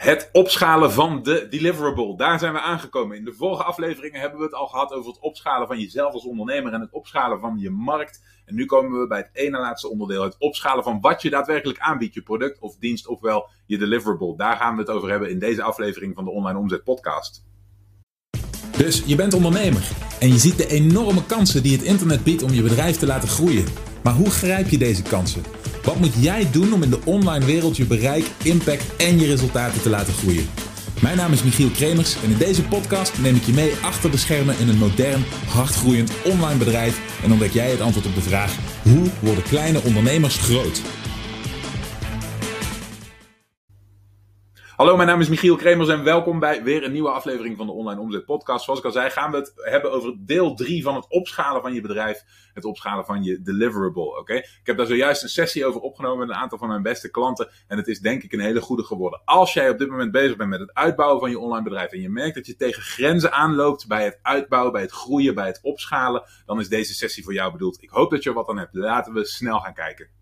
Het opschalen van de deliverable. Daar zijn we aangekomen. In de vorige afleveringen hebben we het al gehad over het opschalen van jezelf als ondernemer en het opschalen van je markt. En nu komen we bij het ene laatste onderdeel: het opschalen van wat je daadwerkelijk aanbiedt, je product of dienst, ofwel je deliverable. Daar gaan we het over hebben in deze aflevering van de Online Omzet Podcast. Dus je bent ondernemer en je ziet de enorme kansen die het internet biedt om je bedrijf te laten groeien. Maar hoe grijp je deze kansen? Wat moet jij doen om in de online wereld je bereik, impact en je resultaten te laten groeien? Mijn naam is Michiel Kremers en in deze podcast neem ik je mee achter de schermen in een modern, hardgroeiend online bedrijf en ontdek jij het antwoord op de vraag: hoe worden kleine ondernemers groot? Hallo, mijn naam is Michiel Kremers en welkom bij weer een nieuwe aflevering van de Online Omzet Podcast. Zoals ik al zei, gaan we het hebben over deel 3 van het opschalen van je bedrijf, het opschalen van je deliverable. Oké, Ik heb daar zojuist een sessie over opgenomen met een aantal van mijn beste klanten en het is denk ik een hele goede geworden. Als jij op dit moment bezig bent met het uitbouwen van je online bedrijf en je merkt dat je tegen grenzen aanloopt bij het uitbouwen, bij het groeien, bij het opschalen, dan is deze sessie voor jou bedoeld. Ik hoop dat je er wat aan hebt. Laten we snel gaan kijken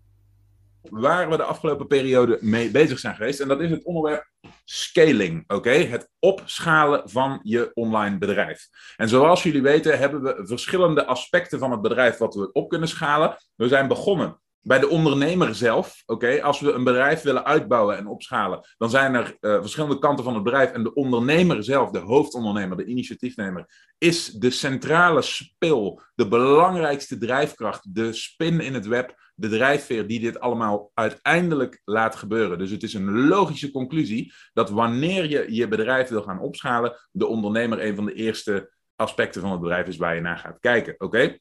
waar we de afgelopen periode mee bezig zijn geweest. En dat is het onderwerp scaling. Oké, het opschalen van je online bedrijf. En zoals jullie weten, hebben we verschillende aspecten van het bedrijf wat we op kunnen schalen. We zijn begonnen bij de ondernemer zelf, oké, als we een bedrijf willen uitbouwen en opschalen, dan zijn er uh, verschillende kanten van het bedrijf. En de ondernemer zelf, de hoofdondernemer, de initiatiefnemer, is de centrale spil, de belangrijkste drijfkracht, de spin in het web, de drijfveer die dit allemaal uiteindelijk laat gebeuren. Dus het is een logische conclusie dat wanneer je je bedrijf wil gaan opschalen, de ondernemer een van de eerste aspecten van het bedrijf is waar je naar gaat kijken, oké?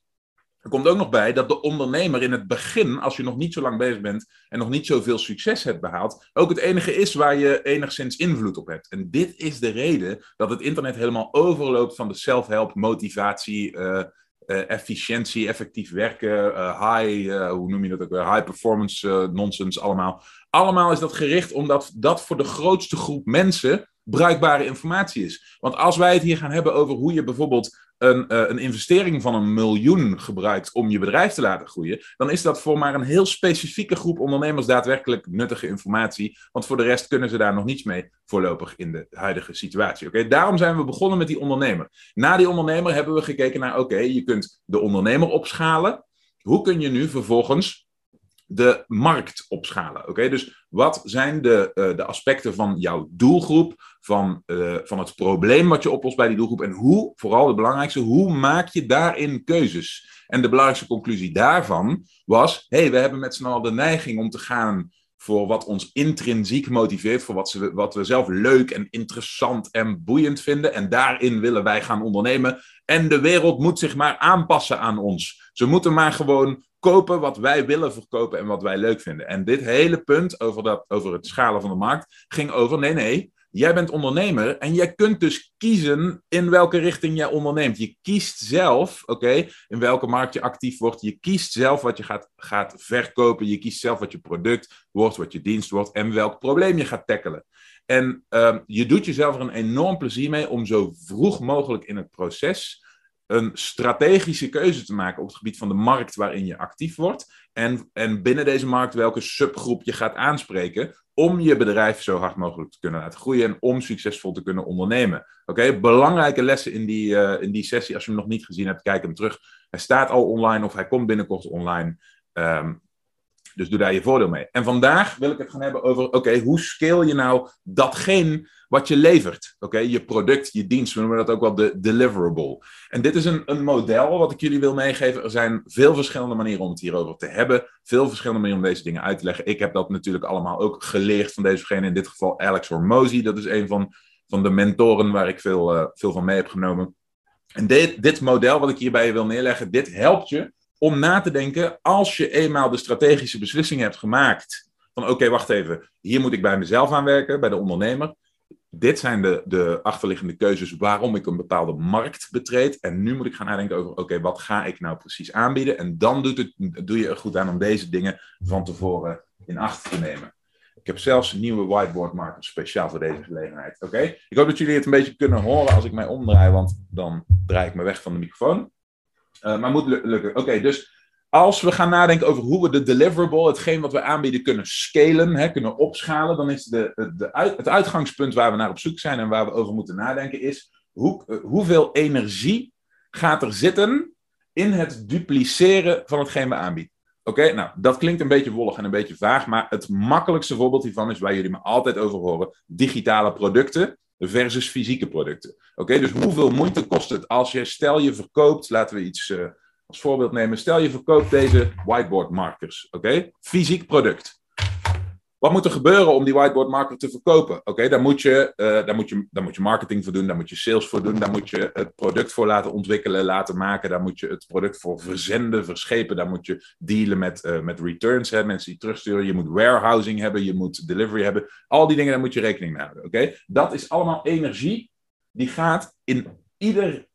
Er komt ook nog bij dat de ondernemer in het begin, als je nog niet zo lang bezig bent en nog niet zoveel succes hebt behaald, ook het enige is waar je enigszins invloed op hebt. En dit is de reden dat het internet helemaal overloopt van de self-help, motivatie, uh, uh, efficiëntie, effectief werken, uh, high, hoe noem je dat ook weer, high performance nonsense allemaal. Allemaal is dat gericht omdat dat voor de grootste groep mensen bruikbare informatie is. Want als wij het hier gaan hebben over hoe je bijvoorbeeld een, uh, een investering van een miljoen gebruikt om je bedrijf te laten groeien, dan is dat voor maar een heel specifieke groep ondernemers daadwerkelijk nuttige informatie. Want voor de rest kunnen ze daar nog niets mee voorlopig in de huidige situatie. Oké, Daarom zijn we begonnen met die ondernemer. Na die ondernemer hebben we gekeken naar, oké, je kunt de ondernemer opschalen. Hoe kun je nu vervolgens de markt opschalen. Oké, dus wat zijn de, uh, de aspecten van jouw doelgroep, van, uh, van het probleem wat je oplost bij die doelgroep en hoe, vooral de belangrijkste, hoe maak je daarin keuzes? En de belangrijkste conclusie daarvan was: hey, we hebben met z'n allen de neiging om te gaan voor wat ons intrinsiek motiveert, voor wat, ze, wat we zelf leuk en interessant en boeiend vinden. En daarin willen wij gaan ondernemen. En de wereld moet zich maar aanpassen aan ons. Ze moeten maar gewoon kopen wat wij willen verkopen en wat wij leuk vinden. En dit hele punt over, dat, over het schalen van de markt ging over: nee, nee. Jij bent ondernemer en jij kunt dus kiezen in welke richting jij onderneemt. Je kiest zelf, oké, in welke markt je actief wordt. Je kiest zelf wat je gaat, gaat verkopen. Je kiest zelf wat je product wordt, wat je dienst wordt en welk probleem je gaat tackelen. En um, je doet jezelf er een enorm plezier mee om zo vroeg mogelijk in het proces een strategische keuze te maken op het gebied van de markt waarin je actief wordt. En, en binnen deze markt welke subgroep je gaat aanspreken om je bedrijf zo hard mogelijk te kunnen laten groeien en om succesvol te kunnen ondernemen. Oké, belangrijke lessen in die, uh, in die sessie. Als je hem nog niet gezien hebt, kijk hem terug. Hij staat al online of hij komt binnenkort online. Um, dus doe daar je voordeel mee. En vandaag wil ik het gaan hebben over, oké, hoe scale je nou datgene wat je levert? Oké, je product, je dienst, we noemen dat ook wel de deliverable. En dit is een, een model wat ik jullie wil meegeven. Er zijn veel verschillende manieren om het hierover te hebben. Veel verschillende manieren om deze dingen uit te leggen. Ik heb dat natuurlijk allemaal ook geleerd van dezegene, in dit geval Alex Hormozy. Dat is een van, van de mentoren waar ik veel, uh, veel van mee heb genomen. En dit, dit model wat ik hierbij wil neerleggen, dit helpt je om na te denken als je eenmaal de strategische beslissing hebt gemaakt. Van oké, wacht even, hier moet ik bij mezelf aan werken, bij de ondernemer. Dit zijn de, de achterliggende keuzes waarom ik een bepaalde markt betreed. En nu moet ik gaan nadenken over, oké, wat ga ik nou precies aanbieden? En dan doet het, doe je er goed aan om deze dingen van tevoren in acht te nemen. Ik heb zelfs nieuwe whiteboard markers speciaal voor deze gelegenheid. Oké? Ik hoop dat jullie het een beetje kunnen horen als ik mij omdraai, want dan draai ik me weg van de microfoon. Uh, maar moet lukken. Oké, dus als we gaan nadenken over hoe we de deliverable, hetgeen wat we aanbieden, kunnen scalen, hè, kunnen opschalen, dan is de, het uitgangspunt waar we naar op zoek zijn en waar we over moeten nadenken, is hoe, eh, hoeveel energie gaat er zitten in het dupliceren van hetgeen we aanbieden. Oké, nou, dat klinkt een beetje wollig en een beetje vaag, maar het makkelijkste voorbeeld hiervan is waar jullie me altijd over horen: digitale producten versus fysieke producten. Oké, dus hoeveel moeite kost het als je, stel je verkoopt, laten we iets uh, als voorbeeld nemen, stel je verkoopt deze whiteboard markers. Oké, fysiek product. Wat moet er gebeuren om die whiteboard marker te verkopen? Oké, daar, moet je, uh, moet je, daar moet je marketing voor doen, daar moet je sales voor doen, daar moet je het product voor laten ontwikkelen, laten maken, daar moet je het product voor verzenden, verschepen, daar moet je dealen met, uh, met returns, hè, mensen die terugsturen, je moet warehousing hebben, je moet delivery hebben. Al die dingen, daar moet je rekening mee houden. Oké, dat is allemaal energie die gaat in ieder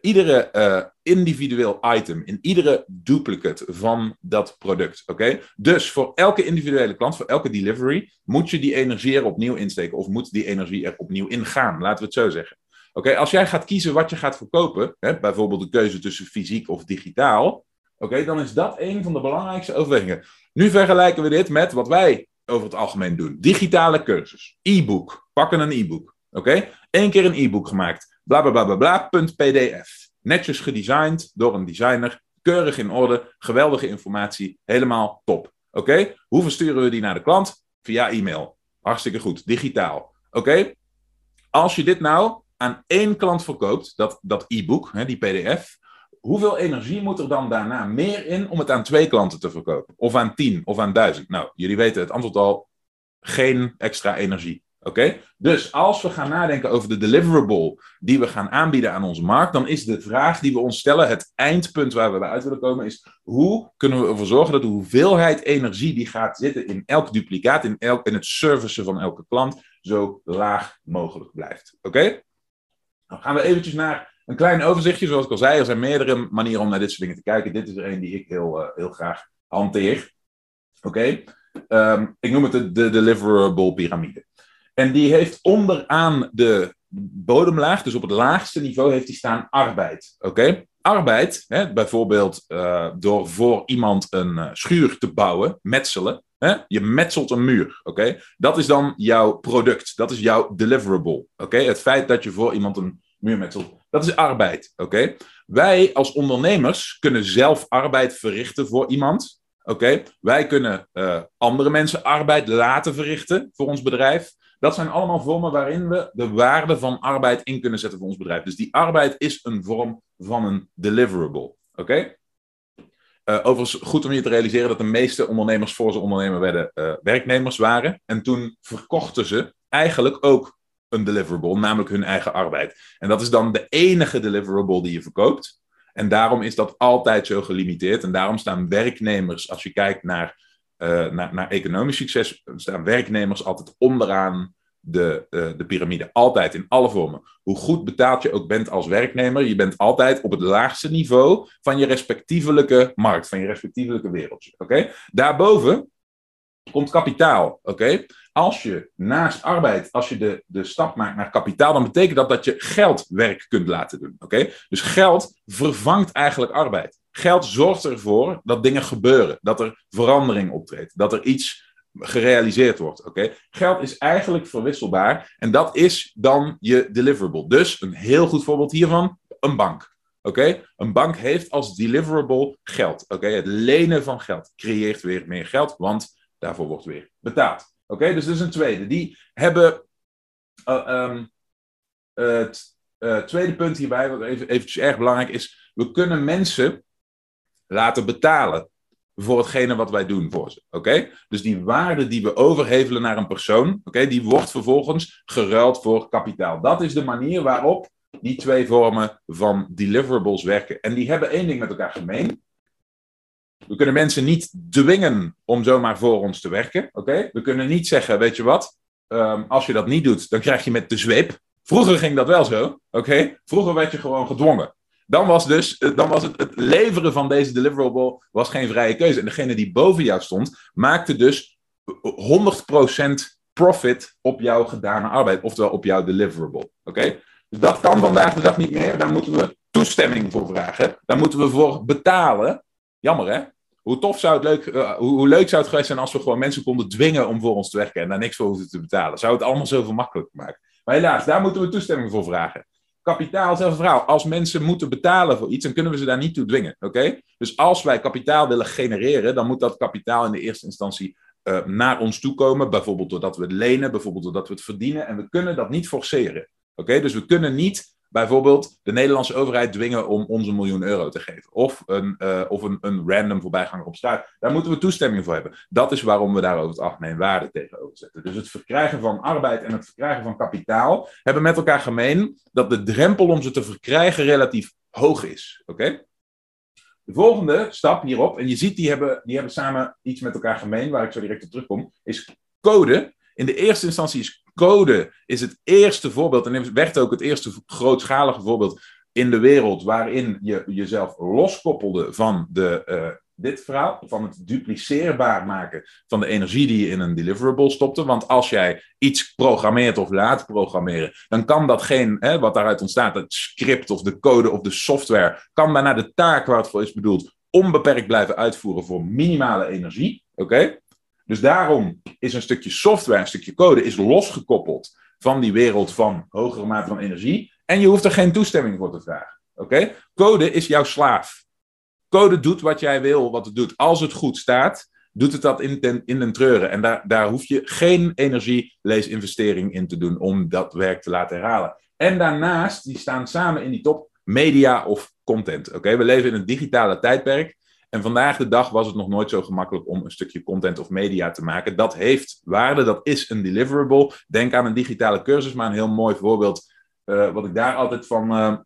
iedere uh, individueel item, in iedere duplicate van dat product. Oké? Dus voor elke individuele klant, voor elke delivery, moet je die energie er opnieuw insteken. Of moet die energie er opnieuw ingaan, laten we het zo zeggen. Oké, als jij gaat kiezen wat je gaat verkopen, hè, bijvoorbeeld de keuze tussen fysiek of digitaal, oké, dan is dat een van de belangrijkste overwegingen. Nu vergelijken we dit met wat wij over het algemeen doen. Digitale cursus, e-book, pakken een e-book. Oké, Eén keer een e-book gemaakt blablabla.pdf. Netjes gedesigned door een designer, keurig in orde, geweldige informatie, helemaal top. Oké, hoe versturen we die naar de klant? Via e-mail. Hartstikke goed, digitaal. Oké, als je dit nou aan één klant verkoopt, dat, dat e-book, die pdf, hoeveel energie moet er dan daarna meer in om het aan twee klanten te verkopen? Of aan tien, of aan duizend? Nou, jullie weten het antwoord al, geen extra energie. Oké? Dus als we gaan nadenken over de deliverable die we gaan aanbieden aan onze markt, dan is de vraag die we ons stellen, het eindpunt waar we bij uit willen komen, is hoe kunnen we ervoor zorgen dat de hoeveelheid energie die gaat zitten in elk duplicaat, in, elk, in het servicen van elke klant, zo laag mogelijk blijft. Oké? Dan gaan we eventjes naar een klein overzichtje. Zoals ik al zei, er zijn meerdere manieren om naar dit soort dingen te kijken. Dit is er een die ik heel, uh, heel graag hanteer. Oké? Um, ik noem het de deliverable piramide. En die heeft onderaan de bodemlaag, dus op het laagste niveau, heeft die staan arbeid. Oké? Arbeid, hè, bijvoorbeeld uh, door voor iemand een uh, schuur te bouwen, metselen. Hè? Je metselt een muur. Oké? Dat is dan jouw product. Dat is jouw deliverable. Oké? Het feit dat je voor iemand een muur metselt. Dat is arbeid. Oké? Wij als ondernemers kunnen zelf arbeid verrichten voor iemand. Oké? Wij kunnen uh, andere mensen arbeid laten verrichten voor ons bedrijf. Dat zijn allemaal vormen waarin we de waarde van arbeid in kunnen zetten voor ons bedrijf. Dus die arbeid is een vorm van een deliverable. Oké? Uh, overigens, goed om je te realiseren dat de meeste ondernemers voor ze ondernemer werden uh, werknemers waren. En toen verkochten ze eigenlijk ook een deliverable, namelijk hun eigen arbeid. En dat is dan de enige deliverable die je verkoopt. En daarom is dat altijd zo gelimiteerd. En daarom staan werknemers, als je kijkt naar uh, naar, naar, economisch succes staan werknemers altijd onderaan de, uh, de piramide. Altijd in alle vormen. Hoe goed betaald je ook bent als werknemer, je bent altijd op het laagste niveau van je respectievelijke markt, van je respectievelijke wereldje. Oké? Daarboven komt kapitaal. Oké? Als je naast arbeid, als je de, de stap maakt naar kapitaal, dan betekent dat dat je geldwerk kunt laten doen. Oké? Dus geld vervangt eigenlijk arbeid. Geld zorgt ervoor dat dingen gebeuren, dat er verandering optreedt, dat er iets gerealiseerd wordt. Oké? Geld is eigenlijk verwisselbaar en dat is dan je deliverable. Dus een heel goed voorbeeld hiervan, een bank. Oké? Een bank heeft als deliverable geld. Oké? Het lenen van geld creëert weer meer geld, want daarvoor wordt weer betaald. Oké? Dus dat is een tweede. Die hebben uh, um, het uh, tweede punt hierbij, wat even, eventjes erg belangrijk is, we kunnen mensen laten betalen voor hetgene wat wij doen voor ze. Oké? Dus die waarde die we overhevelen naar een persoon, oké, die wordt vervolgens geruild voor kapitaal. Dat is de manier waarop die twee vormen van deliverables werken. En die hebben één ding met elkaar gemeen. We kunnen mensen niet dwingen om zomaar voor ons te werken. Oké? We kunnen niet zeggen, weet je wat, um, als je dat niet doet, dan krijg je met de zweep. Vroeger ging dat wel zo. Oké? Vroeger werd je gewoon gedwongen. Dan was, dus, eh, dan was het, het leveren van deze deliverable was geen vrije keuze. En degene die boven jou stond, maakte dus 100% profit op jouw gedane arbeid. Oftewel op jouw deliverable. Oké? Dus dat kan vandaag de dag niet meer. Daar moeten we toestemming voor vragen. Daar moeten we voor betalen. Jammer hè? Hoe tof zou het leuk, uh, hoe, hoe, leuk zou het geweest zijn als we gewoon mensen konden dwingen om voor ons te werken en daar niks voor hoeven te betalen? Zou het allemaal zoveel makkelijker maken? Maar helaas, daar moeten we toestemming voor vragen. Kapitaal, verhaal. Als mensen moeten betalen voor iets, dan kunnen we ze daar niet toe dwingen. Oké? Dus als wij kapitaal willen genereren, dan moet dat kapitaal in de eerste instantie uh, naar ons toe komen. Bijvoorbeeld doordat we het lenen, bijvoorbeeld doordat we het verdienen. En we kunnen dat niet forceren. Oké? Dus we kunnen niet bijvoorbeeld de Nederlandse overheid dwingen om ons een miljoen euro te geven. Of een, uh, of een, een random voorbijganger op straat. Daar moeten we toestemming voor hebben. Dat is waarom we daar over het algemeen waarde tegenover zetten. Dus het verkrijgen van arbeid en het verkrijgen van kapitaal hebben met elkaar gemeen dat de drempel om ze te verkrijgen relatief hoog is. Oké? De volgende stap hierop, en je ziet die hebben, die hebben samen iets met elkaar gemeen, waar ik zo direct op terugkom, is code. In de eerste instantie is code is het eerste voorbeeld, en werd ook het eerste grootschalige voorbeeld in de wereld waarin je jezelf loskoppelde van de, uh, dit verhaal, van het dupliceerbaar maken van de energie die je in een deliverable stopte. Want als jij iets programmeert of laat programmeren, dan kan dat geen, hè, wat daaruit ontstaat, het script of de code of de software, kan daarna de taak waar het voor is bedoeld onbeperkt blijven uitvoeren voor minimale energie. Oké? Dus daarom is een stukje software, een stukje code, is losgekoppeld van die wereld van hogere mate van energie. En je hoeft er geen toestemming voor te vragen. Oké? Code is jouw slaaf. Code doet wat jij wil, wat het doet. Als het goed staat, doet het dat in, in den treuren. En daar, daar hoef je geen energieleesinvestering in te doen om dat werk te laten herhalen. En daarnaast, die staan samen in die top, media of content. Oké, we leven in een digitale tijdperk. En vandaag de dag was het nog nooit zo gemakkelijk om een stukje content of media te maken. Dat heeft waarde, dat is een deliverable. Denk aan een digitale cursus, maar een heel mooi voorbeeld. Uh, wat ik daar altijd van, uh,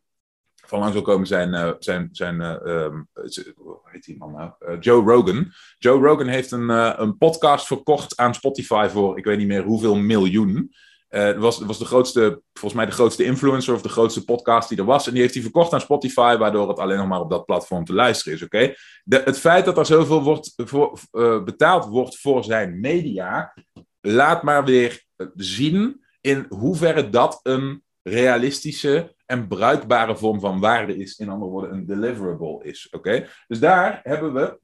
van langs wil komen zijn, uh, zijn, zijn um, hoe heet die man nou? Joe Rogan. Joe Rogan heeft een, een podcast verkocht aan Spotify voor ik weet niet meer hoeveel miljoen. Uh, was, was de grootste, volgens mij de grootste influencer of de grootste podcast die er was. En die heeft hij verkocht aan Spotify, waardoor het alleen nog maar op dat platform te luisteren is. Oké? Het feit dat er zoveel wordt, voor, uh, betaald wordt voor zijn media, laat maar weer zien in hoeverre dat een realistische en bruikbare vorm van waarde is. In andere woorden, een deliverable is. Oké? Dus daar hebben we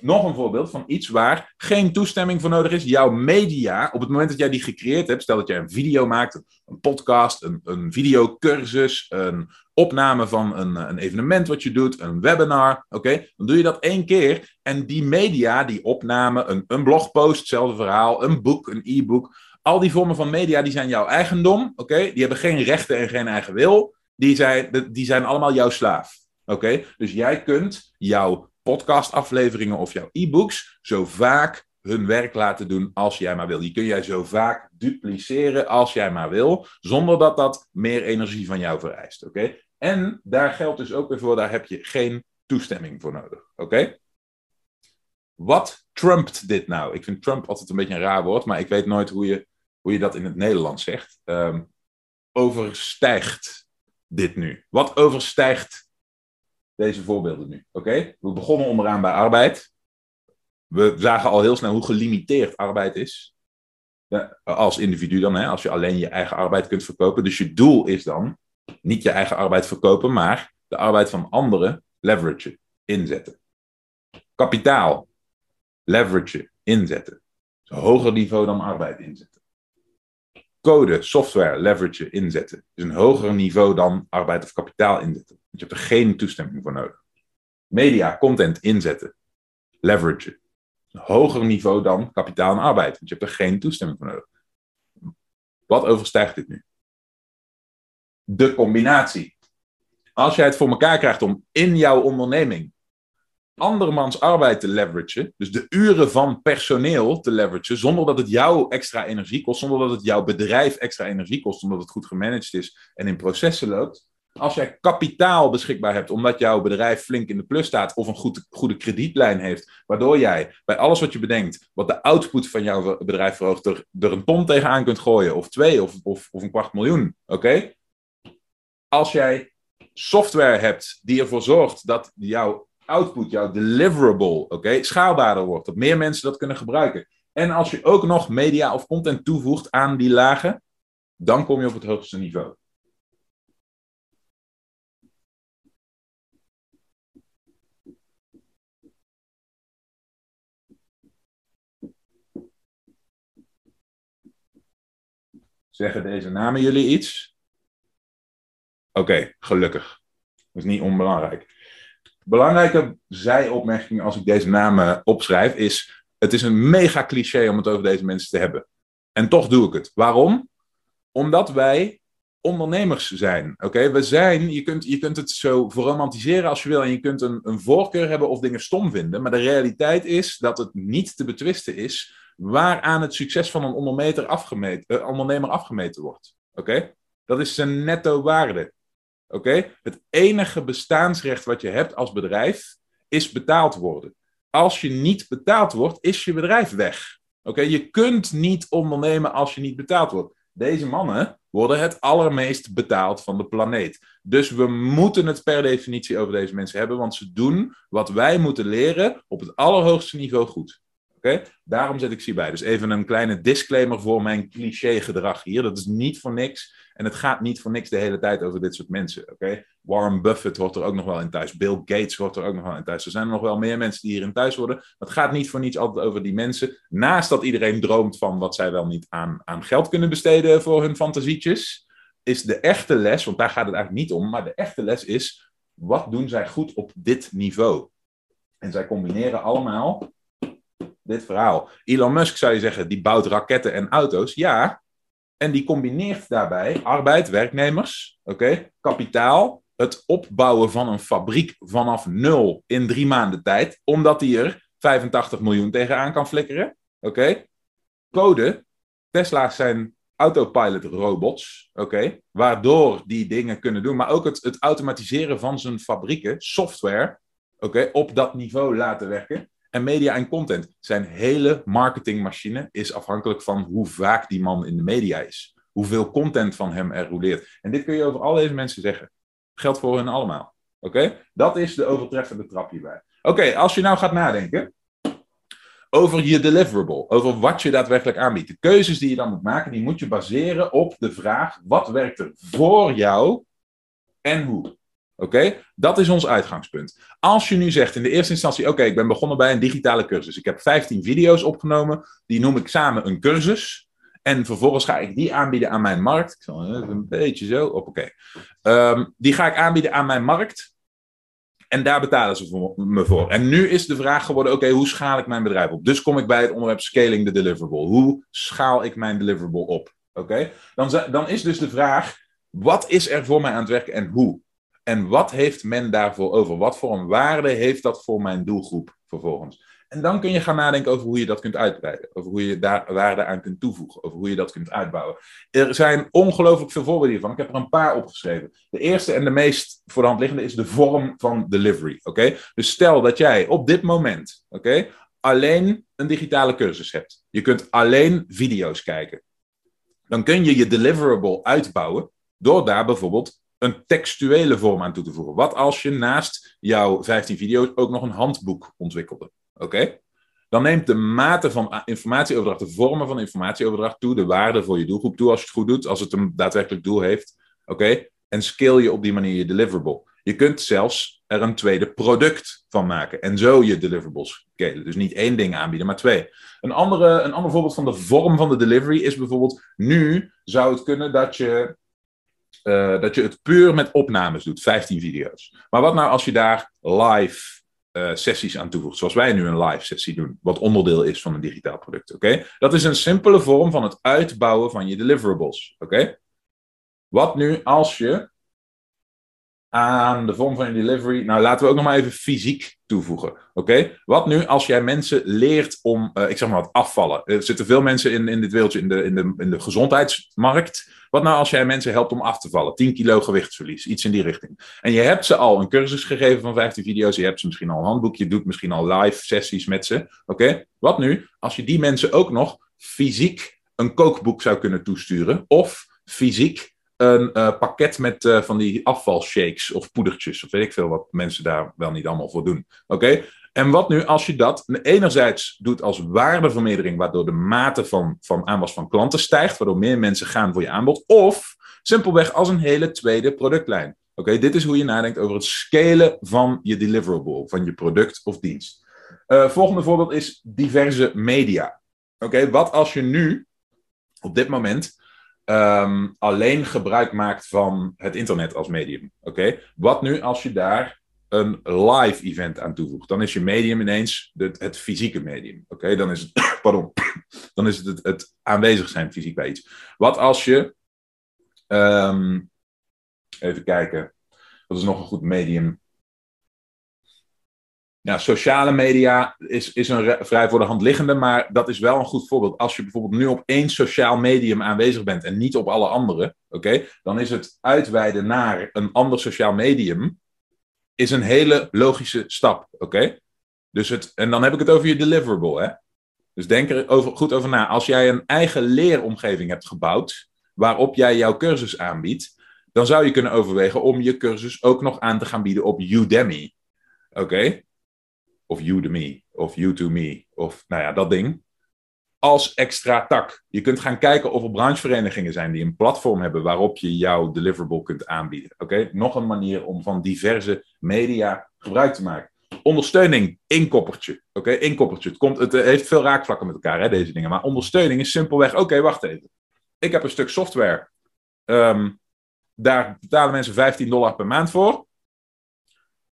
nog een voorbeeld van iets waar geen toestemming voor nodig is. Jouw media, op het moment dat jij die gecreëerd hebt, stel dat jij een video maakt, een podcast, een, een videocursus, een opname van een, een evenement wat je doet, een webinar, oké, dan doe je dat één keer. En die media, die opname, een, een blogpost, hetzelfde verhaal, een boek, een e-book, al die vormen van media, die zijn jouw eigendom, oké, die hebben geen rechten en geen eigen wil, die zijn, die zijn allemaal jouw slaaf. Oké, dus jij kunt jouw podcastafleveringen of jouw e-books zo vaak hun werk laten doen als jij maar wil. Die kun jij zo vaak dupliceren als jij maar wil, zonder dat dat meer energie van jou vereist. Oké? En daar geldt dus ook weer voor, daar heb je geen toestemming voor nodig. Oké? Wat trumpt dit nou? Ik vind Trump altijd een beetje een raar woord, maar ik weet nooit hoe je, hoe je dat in het Nederlands zegt. Um, overstijgt dit nu? Wat overstijgt deze voorbeelden nu. Oké? We begonnen onderaan bij arbeid. We zagen al heel snel hoe gelimiteerd arbeid is. Ja, als individu dan, hè, als je alleen je eigen arbeid kunt verkopen. Dus je doel is dan niet je eigen arbeid verkopen, maar de arbeid van anderen leveragen, inzetten. Kapitaal, leveragen, inzetten. Dus een hoger niveau dan arbeid inzetten. Code, software, leveragen, inzetten. Dus een hoger niveau dan arbeid of kapitaal inzetten. Je hebt er geen toestemming voor nodig. Media, content inzetten. Leverage. Een hoger niveau dan kapitaal en arbeid. Want je hebt er geen toestemming voor nodig. Wat overstijgt dit nu? De combinatie. Als jij het voor elkaar krijgt om in jouw onderneming andermans arbeid te leveragen, dus de uren van personeel te leveragen, zonder dat het jou extra energie kost, zonder dat het jouw bedrijf extra energie kost, omdat het goed gemanaged is en in processen loopt. Als jij kapitaal beschikbaar hebt, omdat jouw bedrijf flink in de plus staat of een goed, goede kredietlijn heeft, waardoor jij bij alles wat je bedenkt, wat de output van jouw bedrijf verhoogt, er, een ton tegenaan kunt gooien, of twee, of, of, of een kwart miljoen. Oké? Als jij software hebt die ervoor zorgt dat jouw output, jouw deliverable, oké, schaalbaarder wordt. Dat meer mensen dat kunnen gebruiken. En als je ook nog media of content toevoegt aan die lagen, dan kom je op het hoogste niveau. Zeggen deze namen jullie iets? Oké, gelukkig. Dat is niet onbelangrijk. Belangrijke zijopmerking als ik deze namen opschrijf is: het is een mega cliché om het over deze mensen te hebben. En toch doe ik het. Waarom? Omdat wij ondernemers zijn. Oké, we zijn, je kunt, je kunt het zo verromantiseren als je wil en je kunt een, een voorkeur hebben of dingen stom vinden, maar de realiteit is dat het niet te betwisten is waaraan het succes van een ondernemer afgemeten, uh, ondernemer afgemeten wordt. Oké, dat is zijn netto waarde. Oké, het enige bestaansrecht wat je hebt als bedrijf is betaald worden. Als je niet betaald wordt, is je bedrijf weg. Oké, je kunt niet ondernemen als je niet betaald wordt. Deze mannen worden het allermeest betaald van de planeet. Dus we moeten het per definitie over deze mensen hebben, want ze doen wat wij moeten leren op het allerhoogste niveau goed. Daarom zet ik ze hierbij. Dus even een kleine disclaimer voor mijn cliché gedrag hier. Dat is niet voor niks. En het gaat niet voor niks de hele tijd over dit soort mensen. Warren Buffett hoort er ook nog wel in thuis. Bill Gates hoort er ook nog wel in thuis. Er zijn nog wel meer mensen die hierin thuis worden. Het gaat niet voor niets altijd over die mensen. Naast dat iedereen droomt van wat zij wel niet aan, aan geld kunnen besteden voor hun fantasietjes. Is de echte les, want daar gaat het eigenlijk niet om. Maar de echte les is, wat doen zij goed op dit niveau? En zij combineren allemaal dit verhaal. Elon Musk zou je zeggen, die bouwt raketten en auto's. Ja, en die combineert daarbij arbeid, werknemers, oké, kapitaal, het opbouwen van een fabriek vanaf nul in drie maanden tijd, omdat hij er 85 miljoen tegenaan kan flikkeren. Oké, code, Tesla's zijn autopilot robots, oké, waardoor die dingen kunnen doen, maar ook het, het automatiseren van zijn fabrieken, software, oké, op dat niveau laten werken. En media en content. Zijn hele marketingmachine is afhankelijk van hoe vaak die man in de media is. Hoeveel content van hem er roleert. En dit kun je over al deze mensen zeggen. Geldt voor hen allemaal. Oké? Dat is de overtreffende trap hierbij. Oké, als je nou gaat nadenken over je deliverable, over wat je daadwerkelijk aanbiedt. De keuzes die je dan moet maken, die moet je baseren op de vraag: wat werkt er voor jou en hoe? Oké, dat is ons uitgangspunt. Als je nu zegt in de eerste instantie: Oké, ik ben begonnen bij een digitale cursus. Ik heb 15 video's opgenomen, die noem ik samen een cursus. En vervolgens ga ik die aanbieden aan mijn markt. Ik zal even een beetje zo op, oké. Ehm, die ga ik aanbieden aan mijn markt. En daar betalen ze me voor. En nu is de vraag geworden: oké, hoe schaal ik mijn bedrijf op? Dus kom ik bij het onderwerp scaling the deliverable. Hoe schaal ik mijn deliverable op? Oké, dan, dan is dus de vraag: wat is er voor mij aan het werken en hoe? En wat heeft men daarvoor over? Wat voor een waarde heeft dat voor mijn doelgroep vervolgens? En dan kun je gaan nadenken over hoe je dat kunt uitbreiden. Over hoe je daar waarde aan kunt toevoegen. Over hoe je dat kunt uitbouwen. Er zijn ongelooflijk veel voorbeelden hiervan. Ik heb er een paar opgeschreven. De eerste en de meest voor de hand liggende is de vorm van delivery. Oké? Dus stel dat jij op dit moment oké, alleen een digitale cursus hebt. Je kunt alleen video's kijken. Dan kun je je deliverable uitbouwen door daar bijvoorbeeld een textuele vorm aan toe te voegen. Wat als je naast jouw 15 video's ook nog een handboek ontwikkelde? Oké? Dan neemt de mate van informatieoverdracht, de vormen van informatieoverdracht toe, de waarde voor je doelgroep toe als je het goed doet, als het een daadwerkelijk doel heeft. Oké? En scale je op die manier je deliverable. Je kunt zelfs er een tweede product van maken en zo je deliverables scalen. Dus niet één ding aanbieden, maar twee. Een, andere, een ander voorbeeld van de vorm van de delivery is bijvoorbeeld, nu zou het kunnen dat je uh, dat je het puur met opnames doet, 15 video's. Maar wat nou als je daar live uh, sessies aan toevoegt, zoals wij nu een live sessie doen, wat onderdeel is van een digitaal product, oké? Dat is een simpele vorm van het uitbouwen van je deliverables, oké? Wat nu als je aan de vorm van je delivery. Nou, laten we ook nog maar even fysiek toevoegen. Oké? Wat nu als jij mensen leert om, uh, ik zeg maar wat, afvallen? Er zitten veel mensen in, in dit wereldje in de, in, de, in de gezondheidsmarkt. Wat nou als jij mensen helpt om af te vallen? 10 kilo gewichtsverlies, iets in die richting. En je hebt ze al een cursus gegeven van 15 video's. Je hebt ze misschien al een handboek. Je doet misschien al live sessies met ze. Oké? Wat nu als je die mensen ook nog fysiek een kookboek zou kunnen toesturen? Of fysiek een uh, pakket met uh, van die afvalshakes of poedertjes, of weet ik veel wat mensen daar wel niet allemaal voor doen. Oké? En wat nu als je dat enerzijds doet als waardevermeerdering, waardoor de mate van, van aanwas van klanten stijgt, waardoor meer mensen gaan voor je aanbod, of simpelweg als een hele tweede productlijn. Oké, dit is hoe je nadenkt over het scalen van je deliverable, van je product of dienst. Uh, volgende voorbeeld is diverse media. Oké, wat als je nu op dit moment ehm, alleen gebruik maakt van het internet als medium. Oké? Wat nu als je daar een live event aan toevoegt? Dan is je medium ineens het, fysieke medium. Oké? Dan is het, pardon, dan is het, het, het aanwezig zijn fysiek bij iets. Wat als je, ehm, even kijken, wat is nog een goed medium? Ja, sociale media is, is een vrij voor de hand liggende, maar dat is wel een goed voorbeeld. Als je bijvoorbeeld nu op één sociaal medium aanwezig bent en niet op alle andere, oké, dan is het uitweiden naar een ander sociaal medium is een hele logische stap, oké? Dus het, en dan heb ik het over je deliverable, hè? Dus denk er over, goed over na. Als jij een eigen leeromgeving hebt gebouwd, waarop jij jouw cursus aanbiedt, dan zou je kunnen overwegen om je cursus ook nog aan te gaan bieden op Udemy. Oké? Of Udemy, of U2Me, of nou ja, dat ding. Als extra tak. Je kunt gaan kijken of er brancheverenigingen zijn die een platform hebben waarop je jouw deliverable kunt aanbieden. Oké? Nog een manier om van diverse media gebruik te maken. Ondersteuning, inkoppertje. Oké, inkoppertje. Het, komt, het heeft veel raakvlakken met elkaar, hè, deze dingen. Maar ondersteuning is simpelweg, oké, wacht even. Ik heb een stuk software. Ehm, daar betalen mensen 15 dollar per maand voor.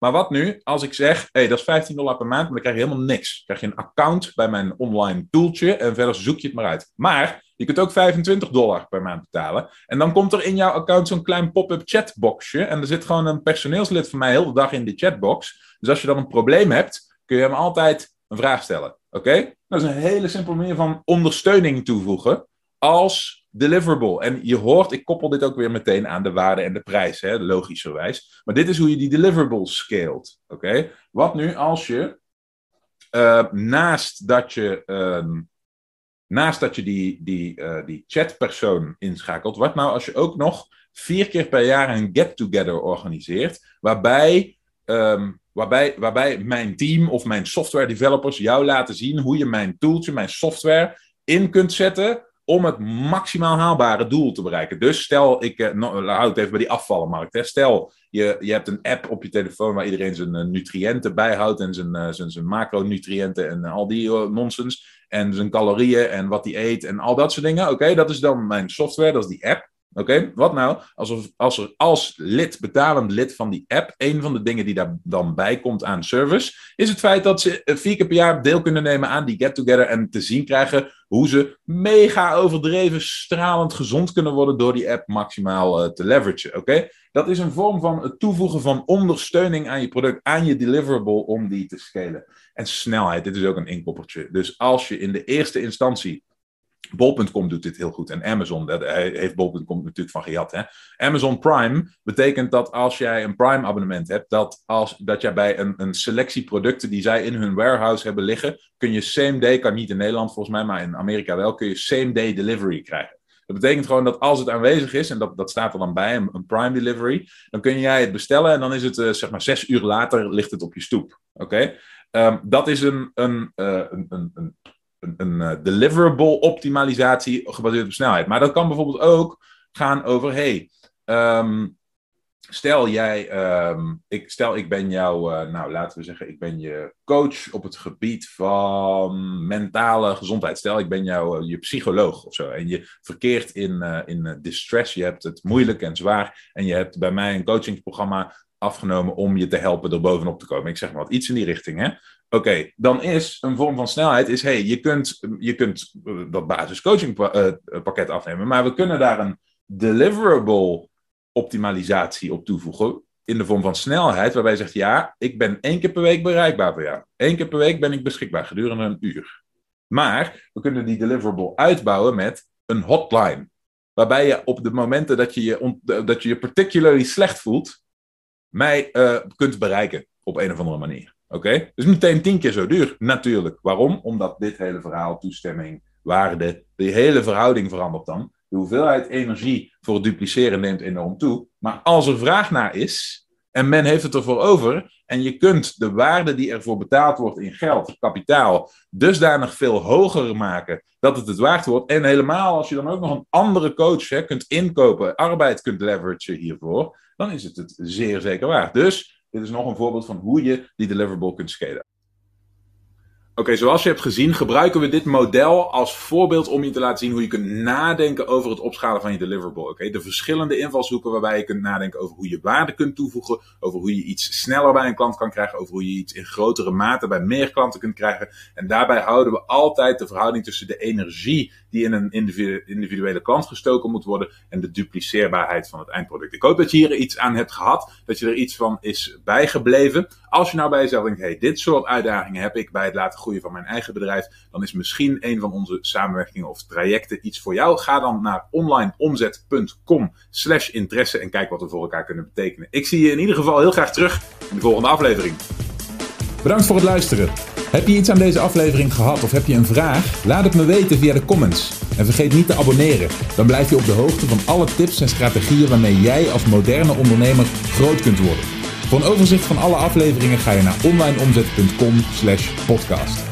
Maar wat nu als ik zeg, hey, dat is 15 dollar per maand, maar dan krijg je helemaal niks. Dan krijg je een account bij mijn online tooltje en verder zoek je het maar uit. Maar je kunt ook 25 dollar per maand betalen. En dan komt er in jouw account zo'n klein pop-up chatboxje. En er zit gewoon een personeelslid van mij heel de dag in die chatbox. Dus als je dan een probleem hebt, kun je hem altijd een vraag stellen. Oké? Dat is een hele simpele manier van ondersteuning toevoegen als deliverable. En je hoort, ik koppel dit ook weer meteen aan de waarde en de prijs, hè, logischerwijs. Maar dit is hoe je die deliverables scaled. Oké? Wat nu als je uh, naast dat je. Uh, naast dat je die, die, uh, die chatpersoon inschakelt, wat nou als je ook nog vier keer per jaar een get-together organiseert, waarbij, um, waarbij, waarbij mijn team of mijn software developers jou laten zien hoe je mijn tooltje, mijn software in kunt zetten om het maximaal haalbare doel te bereiken. Dus stel, ik uh, houd het even bij die afvallenmarkt. Hè. Stel, je, je hebt een app op je telefoon waar iedereen zijn uh, nutriënten bijhoudt en zijn, zijn, zijn macronutriënten en al die nonsens. En zijn calorieën en wat hij eet en al dat soort dingen. Oké, dat is dan mijn software, dat is die app. Oké, wat nou als er, als er als lid, betalend lid van die app, een van de dingen die daar dan bij komt aan service, is het feit dat ze vier keer per jaar deel kunnen nemen aan die get-together en te zien krijgen hoe ze mega overdreven stralend gezond kunnen worden door die app maximaal uh, te leveragen. Oké, dat is een vorm van het toevoegen van ondersteuning aan je product, aan je deliverable om die te scalen. En snelheid, dit is ook een inkoppertje. Dus als je in de eerste instantie Bol.com doet dit heel goed. En Amazon, dat heeft Bol.com natuurlijk van gejat. Hè? Amazon Prime betekent dat als jij een Prime abonnement hebt, dat, als, dat jij bij een, een selectie producten die zij in hun warehouse hebben liggen, kun je same day, kan niet in Nederland volgens mij, maar in Amerika wel, kun je same day delivery krijgen. Dat betekent gewoon dat als het aanwezig is, en dat, dat staat er dan bij, een, Prime delivery, dan kun jij het bestellen en dan is het uh, zeg maar zes uur later ligt het op je stoep. Oké? Um, dat is een, een, uh, een, een, een een, uh, deliverable optimalisatie gebaseerd op snelheid. Maar dat kan bijvoorbeeld ook gaan over, hey, um, stel jij, um, ik, stel ik ben jouw, uh, nou laten we zeggen, ik ben je coach op het gebied van mentale gezondheid. Stel ik ben jouw uh, je psycholoog of zo en je verkeert in, in distress, je hebt het moeilijk en zwaar en je hebt bij mij een coachingsprogramma afgenomen om je te helpen er bovenop te komen. Ik zeg maar wat, iets in die richting. Hè? Oké, dan is een vorm van snelheid, is hey, je kunt, je kunt dat basiscoachingpakket uh, afnemen, maar we kunnen daar een deliverable optimalisatie op toevoegen in de vorm van snelheid, waarbij je zegt, ja, ik ben één keer per week bereikbaar voor jou. Eén keer per week ben ik beschikbaar gedurende een uur. Maar we kunnen die deliverable uitbouwen met een hotline. Waarbij je op de momenten dat je je, dat je, je particularly slecht voelt, mij uh, kunt bereiken op een of andere manier. Oké? Dus meteen tien keer zo duur. Natuurlijk. Waarom? Omdat dit hele verhaal, toestemming, waarde, de hele verhouding verandert dan. De hoeveelheid energie voor het dupliceren neemt enorm toe. Maar als er vraag naar is en men heeft het ervoor over en je kunt de waarde die ervoor betaald wordt in geld, kapitaal, dusdanig veel hoger maken dat het het waard wordt. En helemaal als je dan ook nog een andere coach hè, kunt inkopen, arbeid kunt leveragen hiervoor, dan is het het zeer zeker waard. Dus dit is nog een voorbeeld van hoe je die deliverable kunt scalen. Oké, zoals je hebt gezien, gebruiken we dit model als voorbeeld om je te laten zien hoe je kunt nadenken over het opschalen van je deliverable. Oké, de verschillende invalshoeken waarbij je kunt nadenken over hoe je waarde kunt toevoegen, over hoe je iets sneller bij een klant kan krijgen, over hoe je iets in grotere mate bij meer klanten kunt krijgen. En daarbij houden we altijd de verhouding tussen de energie die in een individuele klant gestoken moet worden en de dupliceerbaarheid van het eindproduct. Ik hoop dat je hier iets aan hebt gehad, dat je er iets van is bijgebleven. Als je nou bij jezelf denkt, hey, dit soort uitdagingen heb ik bij het laten groeien van mijn eigen bedrijf, dan is misschien een van onze samenwerkingen of trajecten iets voor jou. Ga dan naar onlineomzet.com slash interesse en kijk wat we voor elkaar kunnen betekenen. Ik zie je in ieder geval heel graag terug in de volgende aflevering. Bedankt voor het luisteren. Heb je iets aan deze aflevering gehad of heb je een vraag? Laat het me weten via de comments. En vergeet niet te abonneren. Dan blijf je op de hoogte van alle tips en strategieën waarmee jij als moderne ondernemer groot kunt worden. Voor een overzicht van alle afleveringen ga je naar onlineomzet.com/podcast.